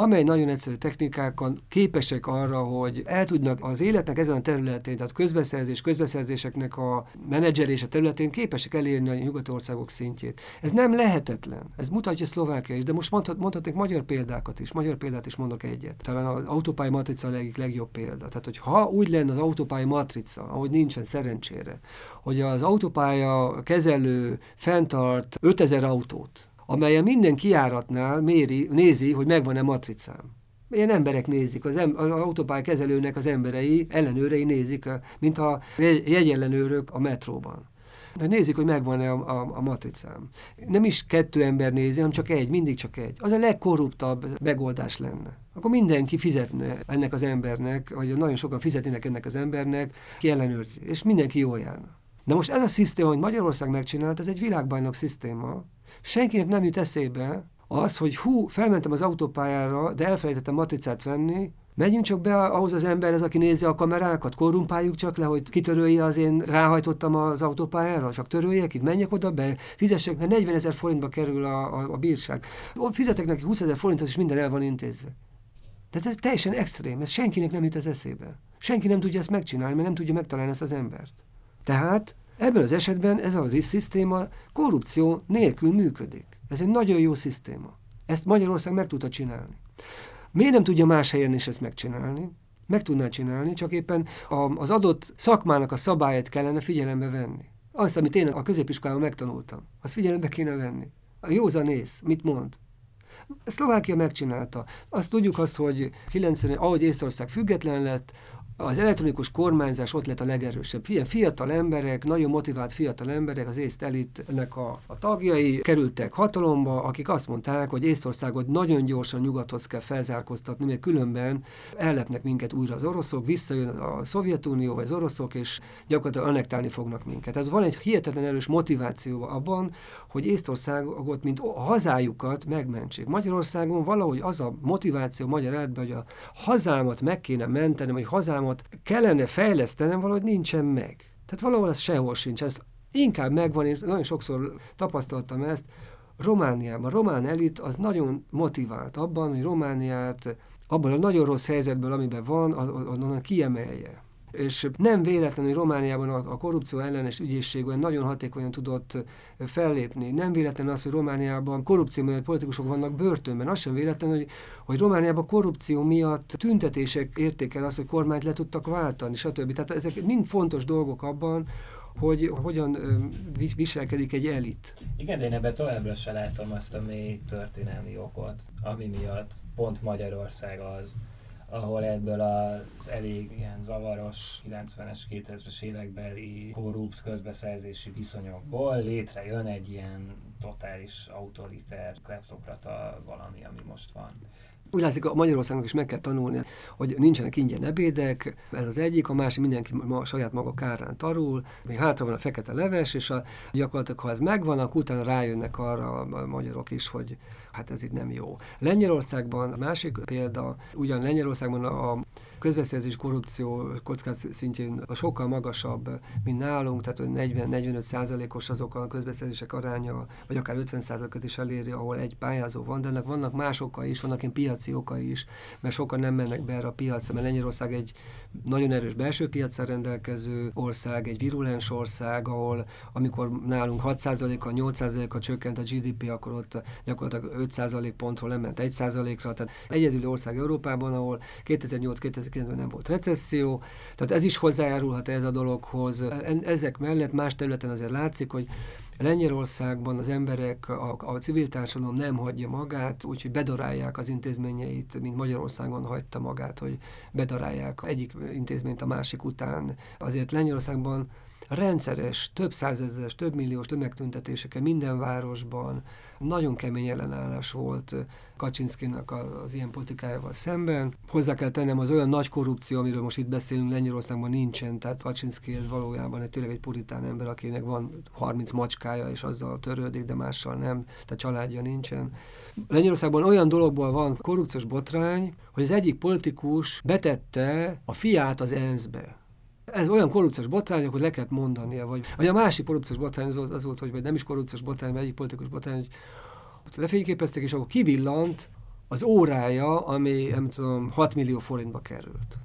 amely nagyon egyszerű technikákkal képesek arra, hogy el tudnak az életnek ezen a területén, tehát közbeszerzés, közbeszerzéseknek a menedzselése területén képesek elérni a nyugati országok szintjét. Ez nem lehetetlen. Ez mutatja Szlovákia is, de most mondhat, mondhatnék magyar példákat is. Magyar példát is mondok egyet. Talán az autópálya matrica a legik legjobb példa. Tehát, hogy ha úgy lenne az autópálya matrica, ahogy nincsen szerencsére, hogy az autópálya kezelő fenntart 5000 autót, amelyen minden kiáratnál méri, nézi, hogy megvan-e matricám. Ilyen emberek nézik, az, em, az autópálya kezelőnek az emberei, ellenőrei nézik, mint a jegyellenőrök a metróban. nézik, hogy megvan-e a, a, a matricám. Nem is kettő ember nézi, hanem csak egy, mindig csak egy. Az a legkorruptabb megoldás lenne. Akkor mindenki fizetne ennek az embernek, vagy nagyon sokan fizetnének ennek az embernek, ki ellenőrzi, és mindenki jól járna. Na most ez a szisztéma, hogy Magyarország megcsinált, ez egy világbajnok szisztéma. Senkinek nem jut eszébe az, hogy hú, felmentem az autópályára, de elfelejtettem matricát venni, Menjünk csak be ahhoz az emberhez, aki nézi a kamerákat, korrumpáljuk csak le, hogy kitörölje az én ráhajtottam az autópályára, csak töröljek itt, menjek oda be, fizessek, mert 40 ezer forintba kerül a, a, a bírság. Fizetek neki 20 ezer forintot, és minden el van intézve. Tehát ez teljesen extrém, ez senkinek nem jut az eszébe. Senki nem tudja ezt megcsinálni, mert nem tudja megtalálni ezt az embert. Tehát ebben az esetben ez a szisztéma korrupció nélkül működik. Ez egy nagyon jó szisztéma. Ezt Magyarország meg tudta csinálni. Miért nem tudja más helyen is ezt megcsinálni? Meg tudná csinálni, csak éppen az adott szakmának a szabályát kellene figyelembe venni. Azt, amit én a középiskolában megtanultam, azt figyelembe kéne venni. A józanész, mit mond? Szlovákia megcsinálta. Azt tudjuk azt, hogy 90 ahogy Észország független lett, az elektronikus kormányzás ott lett a legerősebb. Ilyen fiatal emberek, nagyon motivált fiatal emberek, az észt elitnek a, a tagjai kerültek hatalomba, akik azt mondták, hogy Észtországot nagyon gyorsan nyugathoz kell felzárkóztatni, mert különben ellepnek minket újra az oroszok, visszajön a Szovjetunió vagy az oroszok, és gyakorlatilag annektálni fognak minket. Tehát van egy hihetetlen erős motiváció abban, hogy Észtországot, mint a hazájukat megmentsék. Magyarországon valahogy az a motiváció magyar átbe, hogy a hazámat meg kéne mentenem, hogy hazámat programot kellene fejlesztenem, valahogy nincsen meg. Tehát valahol ez sehol sincs. Ez inkább megvan, és nagyon sokszor tapasztaltam ezt, Romániában. A román elit az nagyon motivált abban, hogy Romániát abban a nagyon rossz helyzetből, amiben van, onnan kiemelje és nem véletlenül Romániában a, korrupció ellenes ügyészség olyan nagyon hatékonyan tudott fellépni. Nem véletlen az, hogy Romániában korrupció miatt politikusok vannak börtönben. Az sem véletlen, hogy, hogy Romániában korrupció miatt tüntetések érték el azt, hogy kormányt le tudtak váltani, stb. Tehát ezek mind fontos dolgok abban, hogy hogyan viselkedik egy elit. Igen, de én ebben továbbra se látom azt a mély történelmi okot, ami miatt pont Magyarország az, ahol ebből az elég ilyen zavaros 90-es, 2000-es évekbeli korrupt közbeszerzési viszonyokból létrejön egy ilyen totális autoriter, kleptokrata valami, ami most van. Úgy látszik, a Magyarországnak is meg kell tanulni, hogy nincsenek ingyen ebédek, ez az egyik, a másik mindenki ma, saját maga kárán tarul, még hátra van a fekete leves, és a, gyakorlatilag, ha ez megvan, akkor utána rájönnek arra a magyarok is, hogy hát ez itt nem jó. Lengyelországban, másik példa, ugyan Lengyelországban a közbeszerzés korrupció kockázat szintjén sokkal magasabb, mint nálunk, tehát 40-45 százalékos azok a közbeszerzések aránya, vagy akár 50 százalékot is eléri, ahol egy pályázó van, de ennek vannak más okai is, vannak ilyen piaci okai is, mert sokan nem mennek be erre a piacra, mert Lengyelország egy nagyon erős belső piacra rendelkező ország, egy virulens ország, ahol amikor nálunk 6%-kal, 8%-kal csökkent a GDP, akkor ott gyakorlatilag 5% pontról lement 1%-ra, tehát egyedüli ország Európában, ahol 2008-2009-ben nem volt recesszió, tehát ez is hozzájárulhat ez a dologhoz. Ezek mellett más területen azért látszik, hogy Lengyelországban az emberek, a, a civil társadalom nem hagyja magát, úgyhogy bedarálják az intézményeit, mint Magyarországon hagyta magát, hogy bedarálják egyik intézményt a másik után. Azért Lengyelországban rendszeres, több százezeres, több milliós tömegtüntetéseken minden városban nagyon kemény ellenállás volt Kaczynszkinak az ilyen politikájával szemben. Hozzá kell tennem, az olyan nagy korrupció, amiről most itt beszélünk, Lengyelországban nincsen, tehát Kaczynszki valójában egy, tényleg egy puritán ember, akinek van 30 macskája, és azzal törődik, de mással nem, tehát családja nincsen. Lengyelországban olyan dologból van korrupciós botrány, hogy az egyik politikus betette a fiát az ENSZ-be. Ez olyan korrupciós botrány, hogy le kellett mondania, vagy, vagy a másik korrupciós botrány az, az volt, hogy vagy nem is korrupciós botrány, vagy egyik politikus botrány, hogy lefényképezték, és akkor kivillant az órája, ami nem tudom, 6 millió forintba került.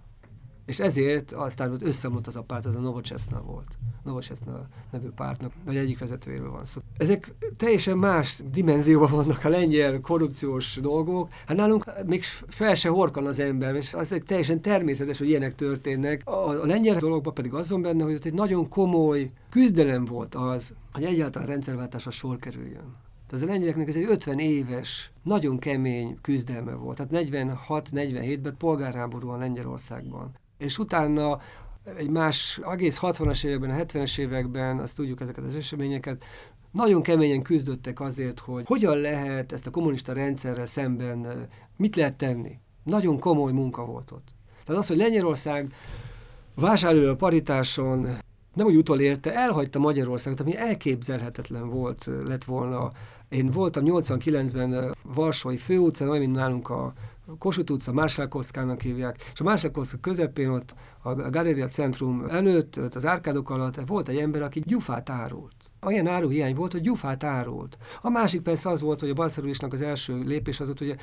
És ezért aztán ott összeomlott az a párt, ez a Novocseszna volt. Novocseszna nevű pártnak, vagy egyik vezetőjéről van szó. Ezek teljesen más dimenzióban vannak a lengyel korrupciós dolgok. Hát nálunk még fel se horkan az ember, és az egy teljesen természetes, hogy ilyenek történnek. A, a lengyel dologban pedig azon benne, hogy ott egy nagyon komoly küzdelem volt az, hogy egyáltalán rendszerváltásra sor kerüljön. Tehát a lengyeleknek ez egy 50 éves, nagyon kemény küzdelme volt. Tehát 46-47-ben polgárháború a Lengyelországban és utána egy más, egész 60-as években, 70-es években, azt tudjuk ezeket az eseményeket, nagyon keményen küzdöttek azért, hogy hogyan lehet ezt a kommunista rendszerrel szemben, mit lehet tenni. Nagyon komoly munka volt ott. Tehát az, hogy Lengyelország vásárolja a paritáson, nem úgy utolérte, elhagyta Magyarországot, ami elképzelhetetlen volt, lett volna. Én voltam 89-ben Varsói főutcán, olyan, mint nálunk a Kossuth utca, Mársalkovszkának hívják, és a Mársalkovszka közepén ott a Galeria Centrum előtt, ott az árkádok alatt volt egy ember, aki gyufát árult. Olyan áruhiány volt, hogy gyufát árult. A másik persze az volt, hogy a balszerülésnek az első lépés az volt, hogy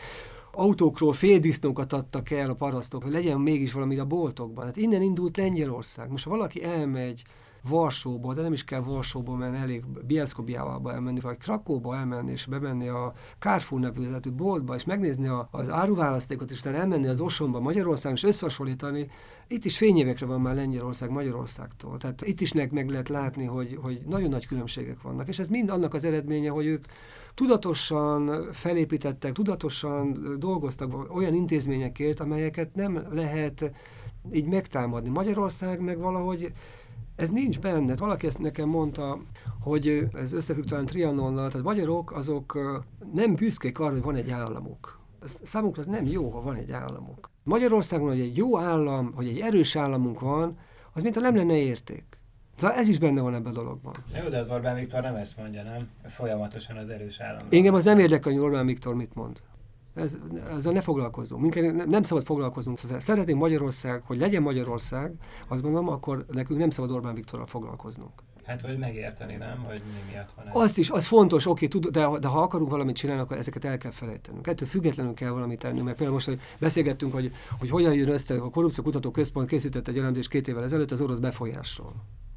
autókról féldisznókat adtak el a parasztok, hogy legyen mégis valami a boltokban. Hát innen indult Lengyelország. Most ha valaki elmegy Varsóba, de nem is kell Varsóba menni, elég Bielsko-Biávába elmenni, vagy Krakóba elmenni, és bemenni a Carrefour nevezetű boltba, és megnézni a, az áruválasztékot, és utána elmenni az Osonba, Magyarországon, és összehasonlítani, itt is fényévekre van már Lengyelország Magyarországtól. Tehát itt is meg lehet látni, hogy, hogy nagyon nagy különbségek vannak. És ez mind annak az eredménye, hogy ők tudatosan felépítettek, tudatosan dolgoztak olyan intézményekért, amelyeket nem lehet így megtámadni. Magyarország meg valahogy ez nincs benne. Valaki ezt nekem mondta, hogy ez összefügg talán Trianonnal, tehát magyarok azok nem büszkék arra, hogy van egy államuk. Számunkra az nem jó, ha van egy államuk. Magyarországon, hogy egy jó állam, hogy egy erős államunk van, az mint nem lenne érték. Szóval ez is benne van ebben a dologban. Jó, de az Orbán Viktor nem ezt mondja, nem? Folyamatosan az erős állam. Engem az nem érdekel, hogy Orbán Viktor mit mond. Ez, ezzel ne foglalkozunk. Minket nem szabad foglalkoznunk. Szeretnénk Magyarország, hogy legyen Magyarország, azt gondolom, akkor nekünk nem szabad Orbán Viktorral foglalkoznunk. Hát, vagy megérteni, nem? Hogy mi miatt van ez. Azt is, az fontos, oké, tud, de, de ha akarunk valamit csinálni, akkor ezeket el kell felejtenünk. Ettől függetlenül kell valamit tenni, mert például most, hogy beszélgettünk, hogy, hogy hogyan jön össze, a Korrupció Kutató Központ készített egy jelentést két évvel ezelőtt az orosz befolyásról.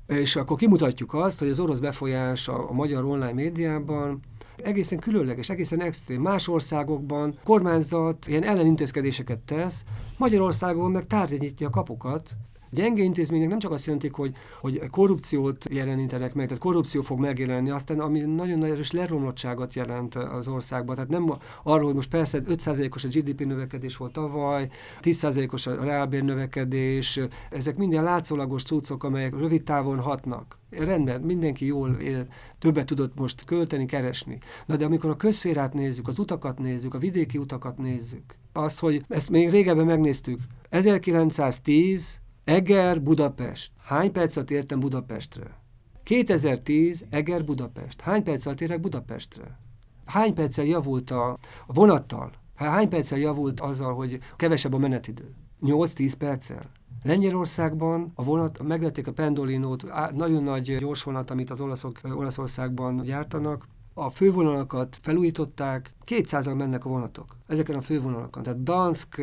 És akkor kimutatjuk azt, hogy az orosz befolyás a, a magyar online médiában egészen különleges, egészen extrém. Más országokban kormányzat ilyen ellenintézkedéseket tesz, Magyarországon meg tárgya nyitja a kapukat, Gyenge intézmények nem csak azt jelentik, hogy, hogy korrupciót jelenítenek meg, tehát korrupció fog megjelenni, aztán ami nagyon nagy erős leromlottságot jelent az országban. Tehát nem arról, hogy most persze 5%-os a GDP növekedés volt tavaly, 10%-os a reálbér növekedés, ezek minden látszólagos cuccok, amelyek rövid távon hatnak. Rendben, mindenki jól él, többet tudott most költeni, keresni. Na de amikor a közférát nézzük, az utakat nézzük, a vidéki utakat nézzük, az, hogy ezt még régebben megnéztük, 1910 Eger, Budapest. Hány percet értem Budapestre? 2010, Eger, Budapest. Hány percet érek Budapestre? Hány perccel javult a, a vonattal? Hány perccel javult azzal, hogy kevesebb a menetidő? 8-10 perccel. Lengyelországban a vonat, megvették a Pendolinót, nagyon nagy gyors vonat, amit az olaszok Olaszországban gyártanak, a fővonalakat felújították, 200-an mennek a vonatok ezeken a fővonalakon. Tehát Dansk,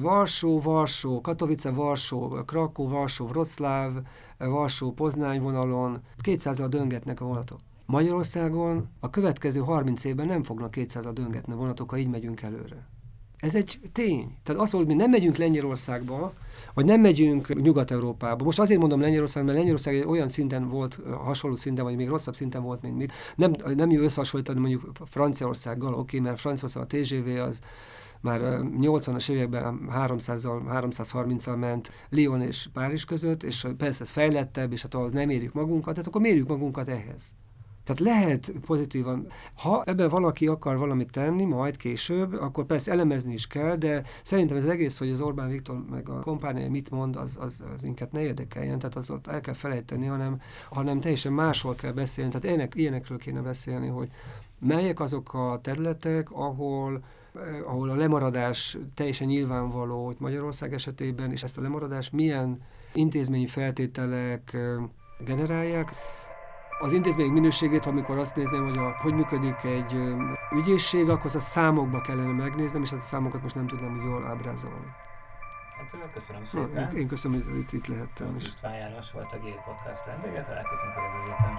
Varsó, Varsó, Katowice, Varsó, Krakó, Varsó, Wroclaw, Varsó, Poznány vonalon 200-al döngetnek a vonatok. Magyarországon a következő 30 évben nem fognak 200-al döngetni a vonatok, ha így megyünk előre. Ez egy tény. Tehát az, hogy mi nem megyünk Lengyelországba, vagy nem megyünk Nyugat-Európába. Most azért mondom Lengyelország, mert Lengyelország olyan szinten volt, hasonló szinten, vagy még rosszabb szinten volt, mint mit. Nem, nem jó összehasonlítani mondjuk Franciaországgal, oké, okay, mert Franciaország a TGV az már 80-as években 300-al, 330-al ment Lyon és Párizs között, és persze ez fejlettebb, és hát ahhoz nem érjük magunkat, tehát akkor mérjük magunkat ehhez. Tehát lehet pozitívan, ha ebben valaki akar valamit tenni, majd később, akkor persze elemezni is kell, de szerintem ez egész, hogy az Orbán Viktor meg a kompánia mit mond, az, az, az minket ne érdekeljen, tehát az ott el kell felejteni, hanem, hanem teljesen máshol kell beszélni, tehát ilyenek, ilyenekről kéne beszélni, hogy melyek azok a területek, ahol ahol a lemaradás teljesen nyilvánvaló, hogy Magyarország esetében, és ezt a lemaradás milyen intézményi feltételek eh, generálják. Az intézmények minőségét, amikor azt nézném, hogy a, hogy működik egy eh, ügyészség, akkor a számokba kellene megnéznem, és ezt a számokat most nem tudnám jól ábrázolni. Hát köszönöm szépen. Na, én köszönöm, hogy itt, itt lehettem. István János volt a Gate Podcast vendége, találkozunk a jövő héten.